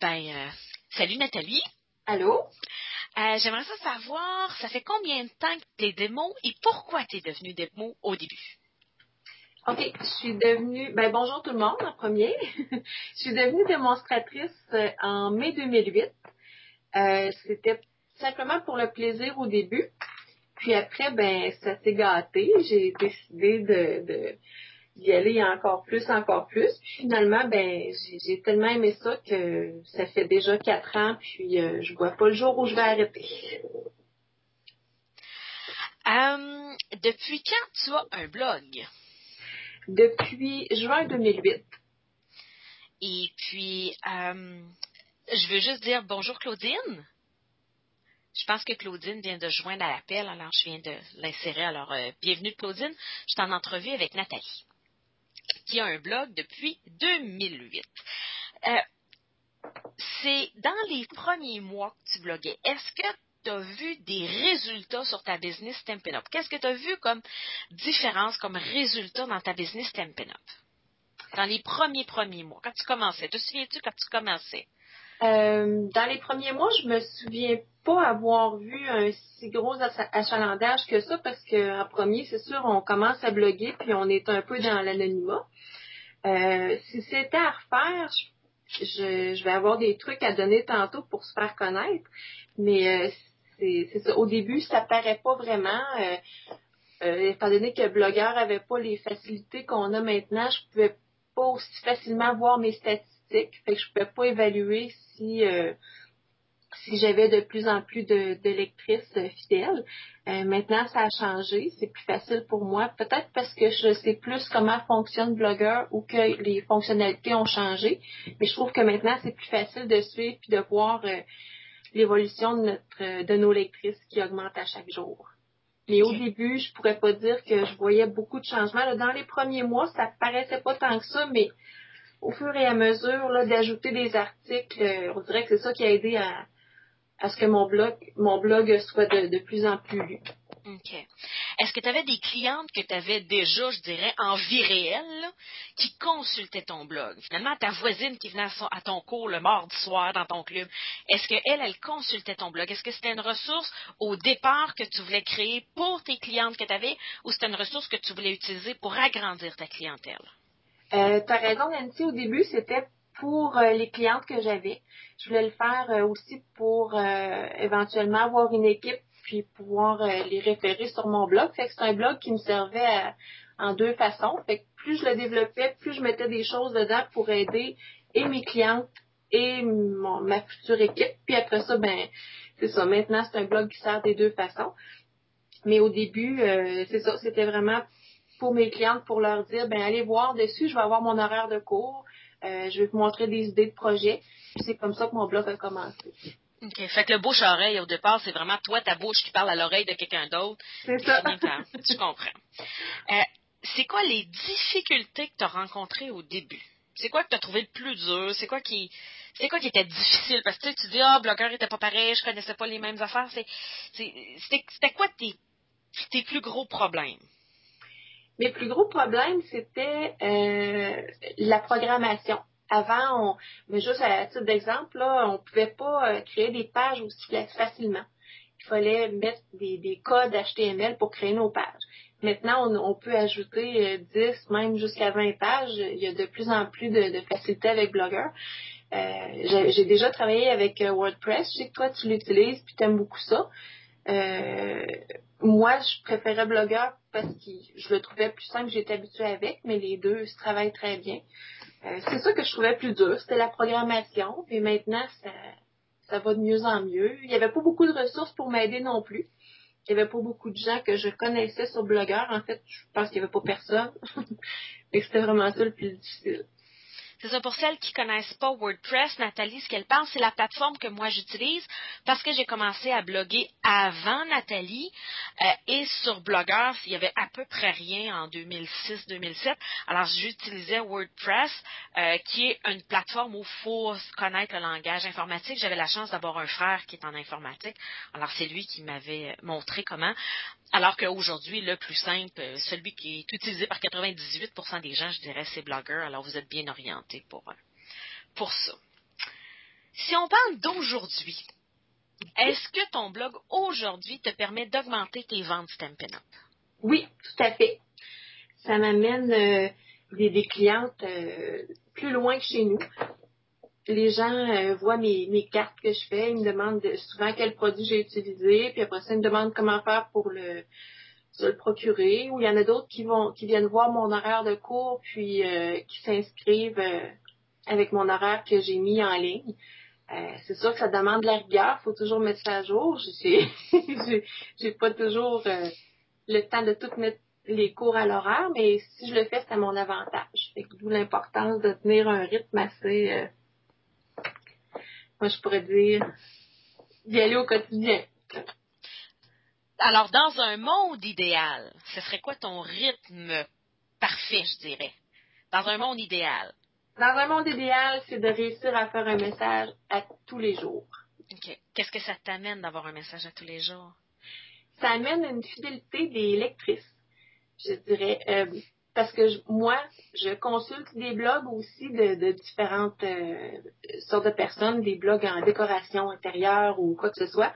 Ben, euh, salut Nathalie. Allô? Euh, J'aimerais ça savoir, ça fait combien de temps que tu es démo et pourquoi tu es devenue démo au début? OK, je suis devenue, ben bonjour tout le monde en premier. je suis devenue démonstratrice euh, en mai 2008. Euh, C'était simplement pour le plaisir au début. Puis après, ben ça s'est gâté. J'ai décidé de, de d'y aller encore plus, encore plus. Puis finalement, ben j'ai tellement aimé ça que ça fait déjà quatre ans, puis euh, je vois pas le jour où je vais arrêter. Euh, depuis quand tu as un blog? Depuis juin 2008. Et puis, euh, je veux juste dire bonjour Claudine. Je pense que Claudine vient de joindre à l'appel, alors je viens de l'insérer. Alors, euh, bienvenue Claudine. Je suis en entrevue avec Nathalie, qui a un blog depuis 2008. Euh, c'est dans les premiers mois que tu bloguais. Est-ce que tu as vu des résultats sur ta business Stampin' Up? Qu'est-ce que tu as vu comme différence, comme résultat dans ta business Stampin' Up? Dans les premiers premiers mois, quand tu commençais. Te souviens-tu quand tu commençais? Euh, dans les premiers mois, je me souviens pas avoir vu un si gros achalandage que ça parce qu'en premier, c'est sûr, on commence à bloguer puis on est un peu dans l'anonymat. Euh, si c'était à refaire, je, je, vais avoir des trucs à donner tantôt pour se faire connaître, mais euh, c'est ça. Au début, ça paraît pas vraiment. Euh, étant donné que le blogueur avait pas les facilités qu'on a maintenant, je pouvais pas aussi facilement voir mes statistiques. Fait que je pouvais pas évaluer si j'avais de plus en plus de, de lectrices fidèles. Euh, maintenant, ça a changé. C'est plus facile pour moi. Peut-être parce que je sais plus comment fonctionne Blogger ou que les fonctionnalités ont changé. Mais je trouve que maintenant, c'est plus facile de suivre et de voir euh, l'évolution de notre de nos lectrices qui augmente à chaque jour. Mais au début, je pourrais pas dire que je voyais beaucoup de changements. dans les premiers mois, ça paraissait pas tant que ça, mais au fur et à mesure d'ajouter des articles, euh, on dirait que c'est ça qui a aidé à, à ce que mon blog, mon blog soit de, de plus en plus lu. OK. Est-ce que tu avais des clientes que tu avais déjà, je dirais, en vie réelle, là, qui consultaient ton blog? Finalement, ta voisine qui venait à ton cours le mardi soir dans ton club, est-ce qu'elle, elle consultait ton blog? Est-ce que c'était une ressource au départ que tu voulais créer pour tes clientes que tu avais ou c'était une ressource que tu voulais utiliser pour agrandir ta clientèle? Euh, tu as raison, Nancy. Au début, c'était pour euh, les clientes que j'avais. Je voulais le faire euh, aussi pour euh, éventuellement avoir une équipe puis pouvoir les référer sur mon blog. Fait que c'est un blog qui me servait en deux façons. Fait que plus je le développais, plus je mettais des choses dedans pour aider et mes clientes et ma future équipe. Puis après ça, ben c'est ça. Maintenant, c'est un blog qui sert des deux façons. Mais au début, c'est ça, c'était vraiment pour mes clientes pour leur dire ben allez voir dessus, je vais avoir mon horaire de cours, euh, je vais vous montrer des idées de projet. C'est comme ça que mon blog a commencé. OK. Fait que le bouche-oreille, au départ, c'est vraiment toi, ta bouche qui parle à l'oreille de quelqu'un d'autre. C'est ça. tu comprends. Euh, c'est quoi les difficultés que tu as rencontrées au début? C'est quoi que tu as trouvé le plus dur? C'est quoi qui c'est quoi qui était difficile? Parce que tu dis, ah, oh, blogueur était pas pareil, je connaissais pas les mêmes affaires. C'était quoi tes, tes plus gros problèmes? Mes plus gros problèmes, c'était euh, la programmation. Avant, on, mais juste à titre d'exemple, là, on pouvait pas euh, créer des pages aussi facilement. Il fallait mettre des, des codes HTML pour créer nos pages. Maintenant, on, peut ajouter 10, euh, même jusqu'à 20 pages. Il y a de plus en plus de, facilité avec Blogger. Euh, j'ai déjà travaillé avec WordPress. Je sais que toi, tu l'utilises puis tu aimes beaucoup ça. Euh, moi, je préférais blogueur parce que je le trouvais plus simple, j'étais habituée avec, mais les deux se travaillent très bien. Euh, c'est ça que je trouvais plus dur, c'était la programmation. Et maintenant, ça, ça va de mieux en mieux. Il n'y avait pas beaucoup de ressources pour m'aider non plus. Il n'y avait pas beaucoup de gens que je connaissais sur Blogueur. En fait, je pense qu'il n'y avait pas personne. Et c'était vraiment ça le plus difficile. C'est ça pour celles qui connaissent pas WordPress, Nathalie, ce qu'elle pense, c'est la plateforme que moi j'utilise parce que j'ai commencé à bloguer avant Nathalie euh, et sur Blogger, il y avait à peu près rien en 2006-2007. Alors j'utilisais WordPress, euh, qui est une plateforme où il faut connaître le langage informatique. J'avais la chance d'avoir un frère qui est en informatique. Alors c'est lui qui m'avait montré comment. Alors qu'aujourd'hui, le plus simple, euh, celui qui est utilisé par 98% des gens, je dirais, c'est Blogger. Alors vous êtes bien orienté pour, ça. Si on parle d'aujourd'hui, est-ce que ton blog aujourd'hui te permet d'augmenter tes ventes Stampin' Up? Oui, tout à fait. Ça m'amène euh, des, clientes euh, plus loin que chez nous. Les gens euh, voient mes, mes, cartes que je fais, ils me demandent souvent quel produit j'ai utilisé, puis après ça, ils me demandent comment faire pour le, le procurer. Ou il y en a d'autres qui vont qui viennent voir mon horaire de cours, puis qui s'inscrivent avec mon horaire que j'ai mis en ligne. Euh, c'est sûr que ça demande de la rigueur, faut toujours mettre ça à jour. J'ai, j'ai pas toujours euh, le temps de tout mettre les cours à l'horaire, mais si je le fais, c'est à mon avantage. d'où l'importance de tenir un rythme assez, euh, moi je pourrais dire, d'y aller au quotidien. Alors, dans un monde idéal, ce serait quoi ton rythme parfait, je dirais? Dans un monde idéal. Dans un monde idéal, c'est de réussir à faire un message à tous les jours. OK. Qu'est-ce que ça t'amène d'avoir un message à tous les jours? Ça amène une fidélité des lectrices, je dirais. Euh, parce que moi, je consulte des blogs aussi de, différentes euh, sortes de personnes, des blogs en décoration intérieure ou quoi que ce soit.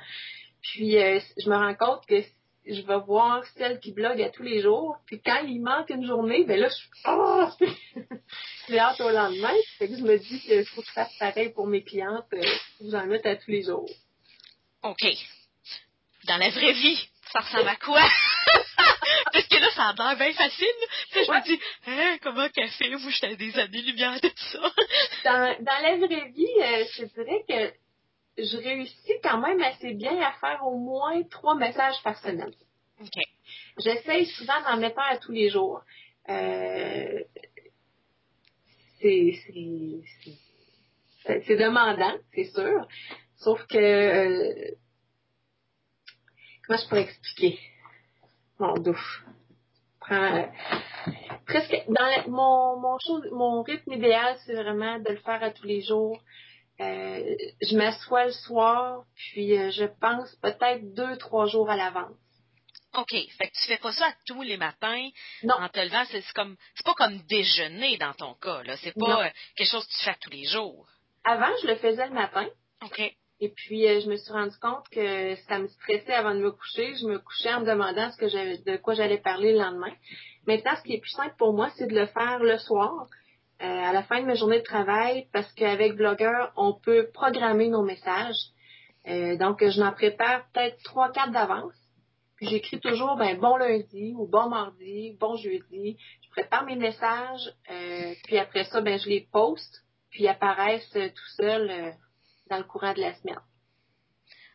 Puis euh, je me rends compte que je vais voir celle qui blogue à tous les jours. Puis quand il manque une journée, ben là, je suis oh! j'ai hâte au lendemain. Fait que je me dis qu'il faut que je fasse pareil pour mes clientes. Euh, j'en mette à tous les jours. OK. Dans la vraie vie, ça ressemble à quoi? Parce que là, ça a l'air bien facile. je me dis, hein, comment qu'elle fait? Vous, j'étais des années-lumière de ça. dans, dans la vraie vie, euh, je dirais que je réussis quand même assez bien à faire au moins trois messages par semaine. OK. J'essaye souvent d'en mettre un à tous les jours. Euh, c'est, c'est, demandant, c'est sûr. Sauf que euh, comment je pourrais expliquer? Mon douf. Euh, presque dans mon mon, mon rythme idéal, c'est vraiment de le faire à tous les jours. Euh, je m'assois le soir, puis euh, je pense peut-être deux, trois jours à l'avance. OK. Fait que tu fais pas ça tous les matins non. en te levant. C'est comme c'est pas comme déjeuner dans ton cas, là. C'est pas euh, quelque chose que tu fais tous les jours. Avant, je le faisais le matin. OK. Et puis je me suis rendu compte que ça me stressait avant de me coucher. Je me couchais en me demandant ce que j'avais de quoi j'allais parler le lendemain. Maintenant, ce qui est plus simple pour moi, c'est de le faire le soir. Euh, à la fin de ma journée de travail parce qu'avec Blogueur, on peut programmer nos messages. Euh, donc, je n'en prépare peut-être trois, quatre d'avance. Puis j'écris toujours ben, bon lundi ou bon mardi, bon jeudi. Je prépare mes messages, euh, puis après ça, ben, je les poste, puis ils apparaissent tout seuls dans le courant de la semaine.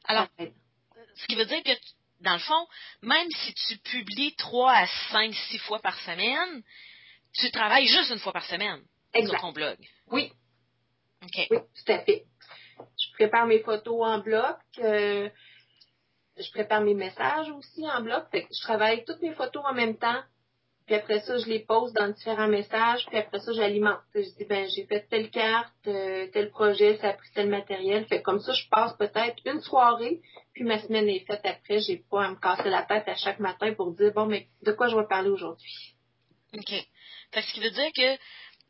Alors, ce qui veut dire que, dans le fond, même si tu publies trois à cinq, six fois par semaine, tu travailles juste une fois par semaine sur ton blog. Oui. OK. Oui, tout à fait. Je prépare mes photos en bloc. Euh, je prépare mes messages aussi en bloc. je travaille toutes mes photos en même temps. Puis après ça, je les pose dans différents messages. Puis après ça, j'alimente. Je dis, ben, j'ai fait telle carte, euh, tel projet, ça a pris tel matériel. Fait comme ça, je passe peut-être une soirée. Puis ma semaine est faite après. J'ai pas à me casser la tête à chaque matin pour dire, bon, mais de quoi je vais parler aujourd'hui? OK. Fait ce qui veut dire que,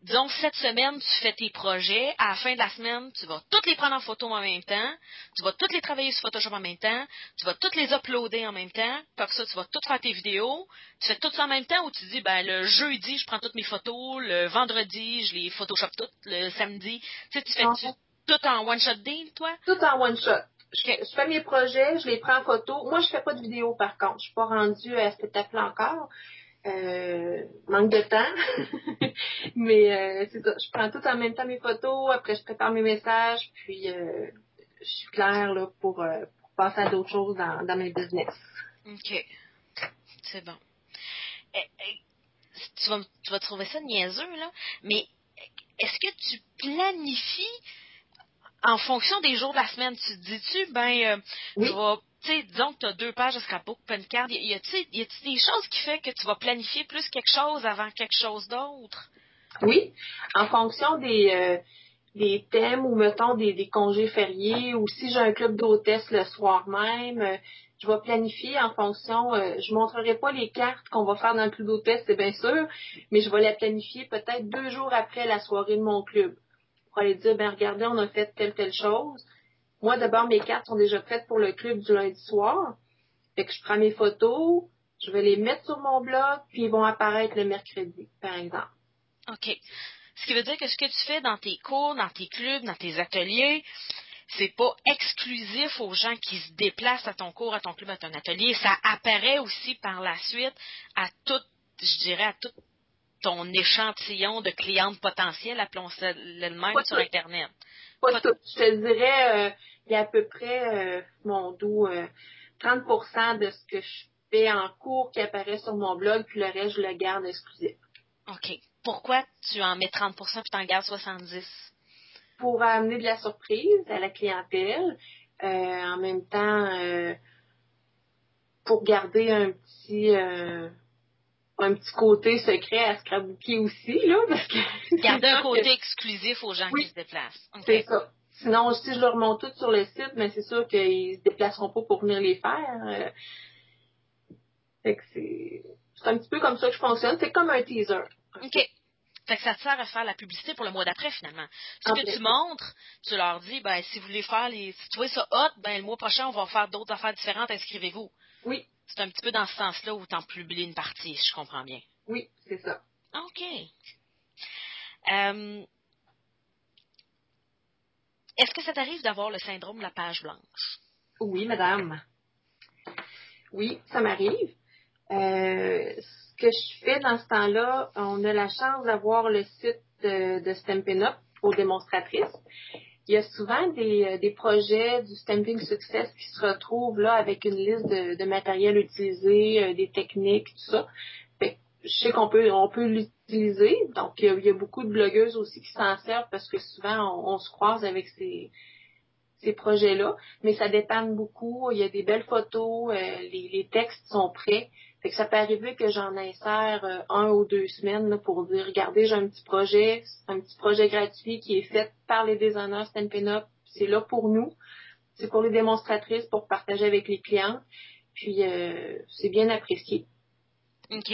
disons, cette semaine, tu fais tes projets. À la fin de la semaine, tu vas toutes les prendre en photo en même temps. Tu vas toutes les travailler sur Photoshop en même temps. Tu vas toutes les uploader en même temps. Puis ça, tu vas toutes faire tes vidéos. Tu fais tout ça en même temps ou tu dis, ben, le jeudi, je prends toutes mes photos. Le vendredi, je les Photoshop toutes. Le samedi. Tu sais, tu fais tout en one-shot deal, toi? Tout en one-shot. Je, fais mes projets, je les prends en photo. Moi, je fais pas de vidéo, par contre. Je suis pas rendue à cette étape-là encore. Euh, manque de temps. Mais euh, c'est ça. Je prends tout en même temps mes photos, après je prépare mes messages, puis euh, je suis claire là, pour, passer à d'autres choses dans, dans mes business. OK. C'est bon. Eh, eh, tu, vas, tu vas trouver ça niaiseux, là, mais est-ce que tu planifies en fonction des jours de la semaine? Tu te dis-tu, ben, je vais tu sais, disons que tu as deux pages de scrapbook, pen card, y a-t-il des choses qui fait que tu vas planifier plus quelque chose avant quelque chose d'autre? Oui, en fonction des, euh, des thèmes ou mettons des, des congés fériés ou si j'ai un club d'hôtesse le soir même, euh, je vais planifier en fonction, euh, je montrerai pas les cartes qu'on va faire dans le club d'hôtesse, c'est bien sûr, mais je vais la planifier peut-être deux jours après la soirée de mon club pour aller dire, ben regardez, on a fait telle, telle chose. Moi, d'abord, mes cartes sont déjà prêtes pour le club du lundi soir. Fait que je prends mes photos, je vais les mettre sur mon blog, puis ils vont apparaître le mercredi, par exemple. OK. Ce qui veut dire que ce que tu fais dans tes cours, dans tes clubs, dans tes ateliers, c'est pas exclusif aux gens qui se déplacent à ton cours, à ton club, à ton atelier. Ça apparaît aussi par la suite à tout, je dirais, à tout ton échantillon de clientes potentielles, appelons ça le même sur Internet? Pas, tout. Je te dirais, euh, il y a à peu près, euh, mon doux, 30% de ce que je fais en cours qui apparaît sur mon blog, puis le reste, je le garde exclusif. OK. Pourquoi tu en mets 30 puis tu en gardes 70 Pour amener de la surprise à la clientèle. Euh, en même temps, euh, pour garder un petit euh, un petit côté secret à Scrabookie aussi, là, parce que... Garder un côté exclusif aux gens qui se déplacent. C'est ça. Sinon, si je leur montre tout sur le site, mais c'est sûr qu'ils se déplaceront pas pour venir les faire. Fait que c'est un petit peu comme ça que je fonctionne. C'est comme un teaser. OK. Fait que ça te sert à faire la publicité pour le mois d'après, finalement. Ce que tu montres, tu leur dis, ben, si vous voulez faire les, si tu vois ça hot, ben, le mois prochain, on va faire d'autres affaires différentes, inscrivez-vous. Oui. C'est un petit peu dans ce sens-là où tu en publies une partie, si je comprends bien. Oui, c'est ça. OK. Euh, est-ce que ça t'arrive d'avoir le syndrome de la page blanche? Oui, madame. Oui, ça m'arrive. Euh, ce que je fais dans ce temps-là, on a la chance d'avoir le site de, de Stampin' Up aux démonstratrices. Il y a souvent des, euh, des, projets du Stamping Success qui se retrouvent là avec une liste de, de matériel utilisé, euh, des techniques, tout ça. je sais qu'on peut on peut l'utiliser. Donc, il y, a, beaucoup de blogueuses aussi qui s'en servent parce que souvent, on, se croise avec ces, ces projets-là. Mais ça dépend beaucoup. Il y a des belles photos, les, les textes sont prêts. Fait que ça peut arriver que j'en insère euh, un ou deux semaines pour dire regardez, j'ai un petit projet, un petit projet gratuit qui est fait par les designers Stampin' Up. C'est là pour nous. C'est pour les démonstratrices, pour partager avec les clients. Puis euh, c'est bien apprécié. OK.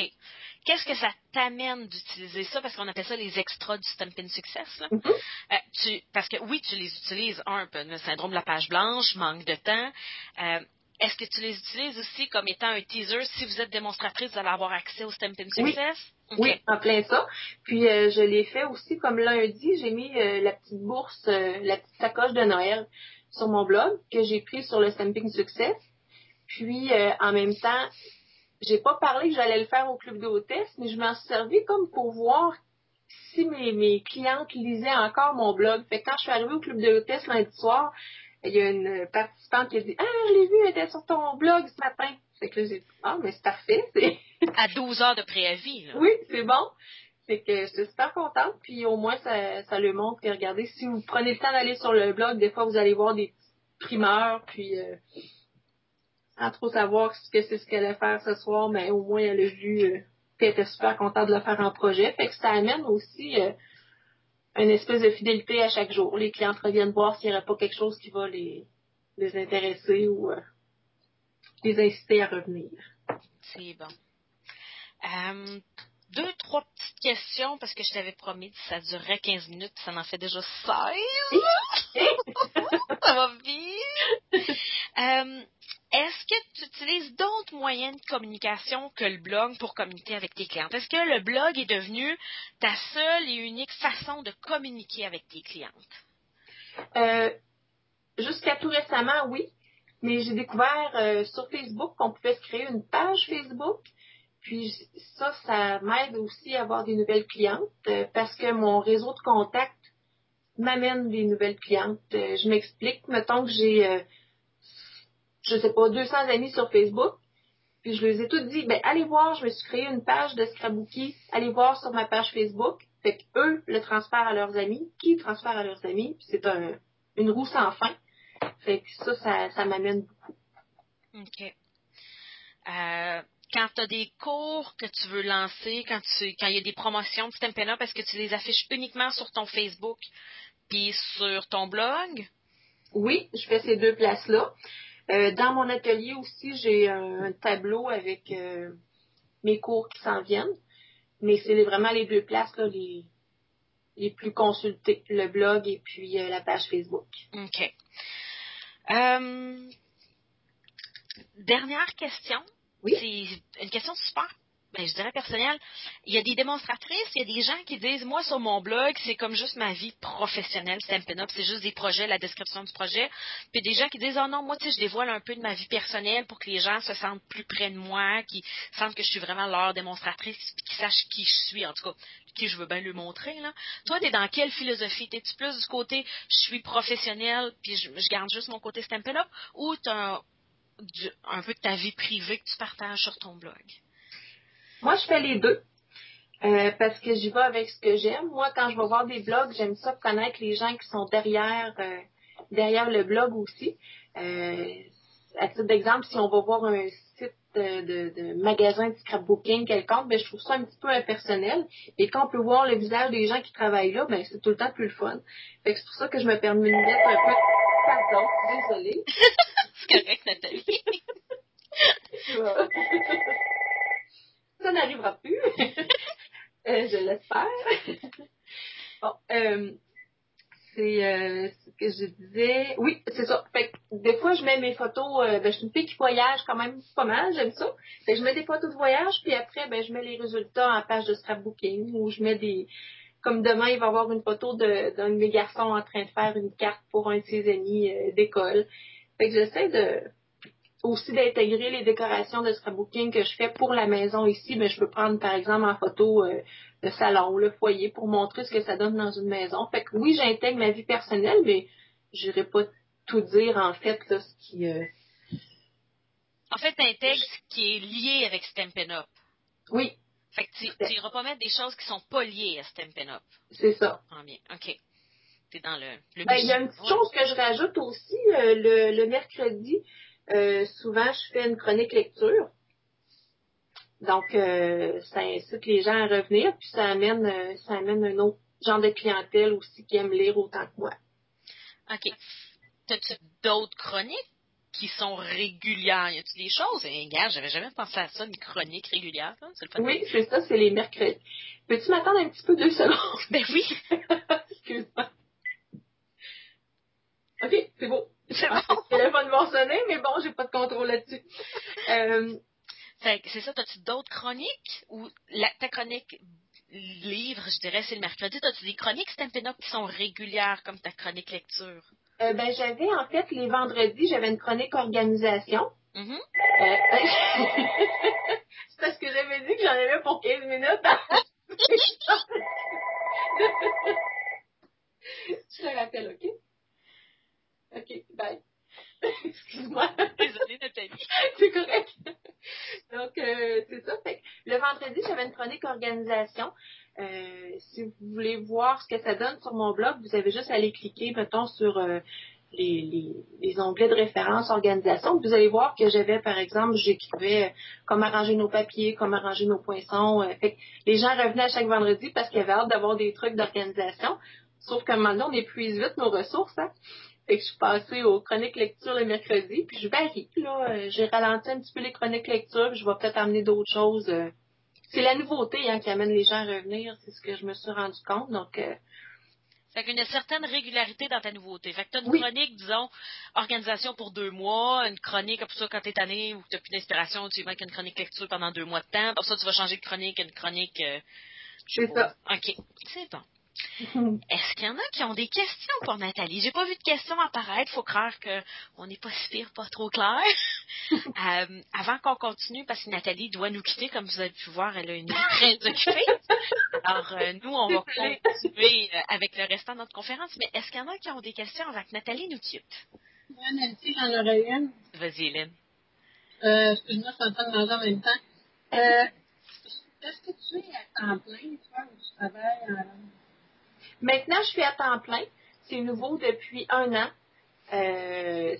Qu'est-ce que ça t'amène d'utiliser ça? Parce qu'on appelle ça les extras du Stampin' Success. Là. Mm-hmm. Euh, tu, parce que oui, tu les utilises, un, peu le syndrome de la page blanche, manque de temps. Est-ce que tu les utilises aussi comme étant un teaser? Si vous êtes démonstratrice, vous allez avoir accès au Stampin' Success? Oui, en plein ça. Puis euh, je l'ai fait aussi comme lundi, j'ai mis euh, la petite bourse, euh, la petite sacoche de Noël sur mon blog que j'ai pris sur le Stamping Success. Puis en même temps, j'ai pas parlé que j'allais le faire au club d'hôtesse, mais je m'en suis servi comme pour voir si mes, mes clientes lisaient encore mon blog. Fait que quand je suis arrivée au club d'hôtesse lundi soir, il y a une participante qui a dit Ah, je l'ai vu, elle était sur ton blog ce matin. Fait que là, j'ai dit Ah, mais c'est parfait. à 12 heures de préavis, là. Oui, c'est bon. Fait que j'étais super contente. Puis au moins, ça, ça le montre que regardez, si vous prenez le temps d'aller sur le blog, des fois vous allez voir des primeurs, puis euh, sans trop savoir ce que c'est ce qu'elle allait faire ce soir, mais au moins elle a vu euh, qu'elle était super contente de le faire en projet. Fait que ça amène aussi euh, une espèce de fidélité à chaque jour. Les clients reviennent voir s'il n'y aurait pas quelque chose qui va les, les intéresser ou euh, les inciter à revenir. C'est bon. Euh, deux, trois petites questions parce que je t'avais promis que ça durerait 15 minutes, ça en fait déjà 16. ça va vite. Euh, est-ce que tu utilises d'autres moyens de communication que le blog pour communiquer avec tes clients? Est-ce que le blog est devenu ta seule et unique façon de communiquer avec tes clientes? Euh, jusqu'à tout récemment, oui. Mais j'ai découvert euh, sur Facebook qu'on pouvait se créer une page Facebook. Puis ça, ça m'aide aussi à avoir des nouvelles clientes euh, parce que mon réseau de contacts m'amène des nouvelles clientes. je m'explique, mettons que j'ai je sais pas, 200 amis sur Facebook. Puis je les ai toutes dit, ben allez voir, je me suis créé une page de Scrabookie, allez voir sur ma page Facebook. Fait eux le transfèrent à leurs amis, qui transfèrent à leurs amis, puis c'est un, une roue sans fin. Fait que ça, ça, ça m'amène beaucoup. OK. Euh, quand tu as des cours que tu veux lancer, quand tu quand il y a des promotions de Up, est-ce que tu les affiches uniquement sur ton Facebook puis sur ton blog? Oui, je fais ces deux places-là. Euh, dans mon atelier aussi, j'ai un tableau avec euh, mes cours qui s'en viennent. Mais c'est vraiment les deux places, là, les, les plus consultés, le blog et puis la page Facebook. OK. dernière question. Oui. C'est une question super ben, je dirais personnel, il y a des démonstratrices, il y a des gens qui disent, moi, sur mon blog, c'est comme juste ma vie professionnelle, Stampin' Up, c'est juste des projets, la description du projet. Puis des gens qui disent, oh non, moi, tu sais, je dévoile un peu de ma vie personnelle pour que les gens se sentent plus près de moi, qui sentent que je suis vraiment leur démonstratrice, puis qu'ils sachent qui je suis, en tout cas, qui je veux bien lui montrer, là. Toi, t'es dans quelle philosophie? T'es-tu plus du côté, je suis professionnelle, puis je, garde juste mon côté Stampin' Up, ou t'as un peu de ta vie privée que tu partages sur ton blog? Moi, je fais les deux. Euh, parce que j'y vais avec ce que j'aime. Moi, quand je vais voir des blogs, j'aime ça connaître les gens qui sont derrière euh, derrière le blog aussi. Euh, à titre d'exemple, si on va voir un site de, de, magasin de scrapbooking quelconque, ben, je trouve ça un petit peu impersonnel. Et quand on peut voir le visage des gens qui travaillent là, ben, c'est tout le temps plus le fun. Fait que c'est pour ça que je me permets de mettre un peu... Pardon, désolée. c'est correct, Nathalie. ça n'arrivera plus. Euh, je l'espère. bon, euh, c'est euh, ce que je disais. Oui, c'est ça. Fait des fois, je mets mes photos. ben, je suis une fille qui voyage quand même pas mal, j'aime ça. Fait je mets des photos de voyage, puis après, ben, je mets les résultats en page de scrapbooking ou je mets des. Comme demain, il va y avoir une photo d'un de, mes garçons en train de faire une carte pour un de ses amis d'école. Fait que j'essaie de aussi d'intégrer les décorations de scrapbooking que je fais pour la maison ici, mais je peux prendre par exemple en photo euh, le salon, le foyer pour montrer ce que ça donne dans une maison. Fait que oui, j'intègre ma vie personnelle, mais je n'irai pas tout dire en fait là, ce qui. Euh, en fait, tu intègres ce qui est lié avec Stampin' Up. Oui. Fait que tu n'iras pas mettre des choses qui sont pas liées à Stampin' Up. C'est ça. Ah bien, OK. T'es dans le. le ben, il y a une petite chose que je rajoute aussi euh, le, le mercredi. Euh, souvent, je fais une chronique lecture. Donc, euh, ça incite les gens à revenir, puis ça amène, euh, ça amène un autre genre de clientèle aussi qui aime lire autant que moi. OK. As-tu d'autres chroniques qui sont régulières? Y a-tu des choses? Eh, gars, j'avais jamais pensé à ça, une chronique régulière. oui, c'est ça, c'est les mercredis. Peux-tu m'attendre un petit peu deux secondes? Ben oui. Excuse-moi. OK, c'est beau. C'est bon. Le téléphone va sonner, mais bon, j'ai pas de contrôle là-dessus. Euh, c'est ça, as-tu d'autres chroniques? Ou ta chronique livre, je dirais, c'est le mercredi. As-tu des chroniques Stampin' Up qui sont régulières comme ta chronique lecture? Euh, ben, j'avais, en fait, les vendredis, j'avais une chronique organisation. Mm-hmm. Euh, c'est parce que j'avais dit que j'en avais pour 15 minutes. chronique organisation. Euh, si vous voulez voir ce que ça donne sur mon blog, vous avez juste à aller cliquer, mettons, sur euh, les, onglets de référence organisation. Vous allez voir que j'avais, par exemple, j'écrivais comment arranger nos papiers, comment arranger nos poinçons. fait les gens revenaient à chaque vendredi parce qu'ils avaient hâte d'avoir des trucs d'organisation. Sauf qu'à un moment donné, on épuise vite nos ressources. Hein? Fait que je suis passée aux chroniques lecture le mercredi, puis je varie. Là, euh, j'ai ralenti un petit peu les chroniques lecture, puis je vais peut-être amener d'autres choses. C'est la nouveauté hein, qui amène les gens à revenir, c'est ce que je me suis rendu compte. Donc, euh... fait qu'il y a une certaine régularité dans ta nouveauté. Fait que tu as une chronique, disons, organisation pour deux mois, une chronique, pour ça, quand tu es tanné ou que tu n'as plus d'inspiration, tu vas avec une chronique lecture pendant deux mois de temps. Pour ça, tu vas changer de chronique, une chronique. Euh, c'est ça. OK. C'est bon. Est-ce qu'il y en a qui ont des questions pour Nathalie? J'ai pas vu de questions apparaître. Faut croire qu'on n'est pas si pire, pas trop clair. Euh, avant qu'on continue, parce que Nathalie doit nous quitter, comme vous avez pu voir, elle a une vie très occupée. Alors, euh, nous, on va continuer euh, avec le restant de notre conférence. Mais est-ce qu'il y en a qui ont des questions avant que Nathalie nous quitte? Moi, Nathalie, j'en aurais une. Vas-y, Hélène. excuse-moi, je suis en train de manger en même temps. est-ce que tu es à temps plein, toi, ou tu travailles Maintenant, je suis à temps plein. C'est nouveau depuis un an. Euh,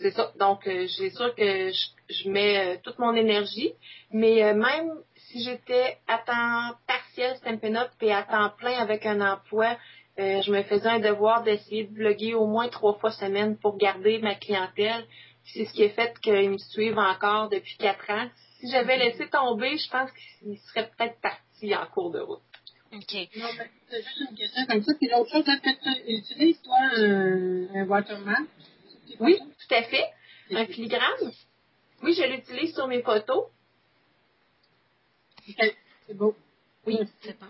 c'est ça. Donc, euh, j'ai sûr que je, mets euh, toute mon énergie. Mais euh, même si j'étais à temps partiel Stampin' Up et à temps plein avec un emploi, je me faisais un devoir d'essayer de bloguer au moins trois fois semaine pour garder ma clientèle. C'est ce qui a fait qu'ils me suivent encore depuis quatre ans. Si j'avais laissé tomber, je pense qu'ils seraient peut-être partis en cours de route. OK. Non, mais c'est juste une question comme ça. Puis l'autre chose, est-ce que tu utilises, toi, un, un watermark? Oui, tout à fait. Un filigrane? Oui, je l'utilise sur mes photos. C'est beau. Oui. C'est bon.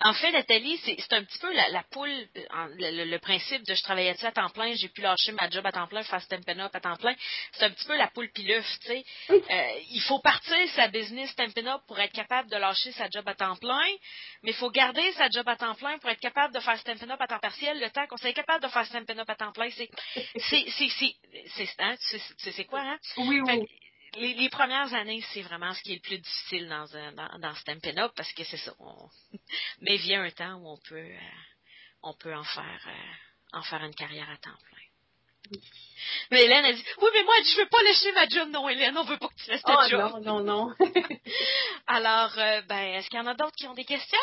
En fait, Nathalie, c'est c'est un petit peu la, la poule, euh, en- le, le- principe de je travaillais à temps plein, j'ai pu lâcher ma job à temps plein, faire Stampin' Up à temps plein. C'est un petit peu la poule pileuf, tu sais. Oui. Euh, il faut partir sa business Stampin' Up pour être capable de lâcher sa job à temps plein, mais il faut garder sa job à temps plein pour être capable de faire Stampin' Up à temps partiel le temps qu'on soit capable de faire Stampin' Up à temps plein. C'est, c'est, c'est, c'est, c'est, hein, quoi, hein? Oui, oui. Les, les premières années, c'est vraiment ce qui est le plus difficile dans, un- dans, dans Stampin' Up parce que c'est ça. on- Mais vient un temps où on peut, euh, on peut en faire, euh, en faire une carrière à temps plein. Mais Hélène a dit, oui, mais moi, je veux pas lâcher ma job. Non, Hélène, on veut pas que tu laisses ta Oh job. non, non, non. Alors, euh, ben, est-ce qu'il y en a d'autres qui ont des questions?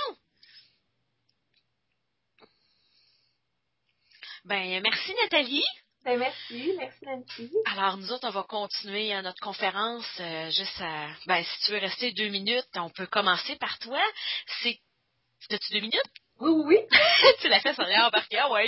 Ben, merci Nathalie. Ben, merci, merci Nancy. Alors, nous autres, on va continuer euh, notre conférence euh, juste à... Ben, si tu veux rester deux minutes, on peut commencer par toi. C'est... As-tu deux minutes? Oui, oui, oui. tu l'as fait sur les embarqués, ah ouais.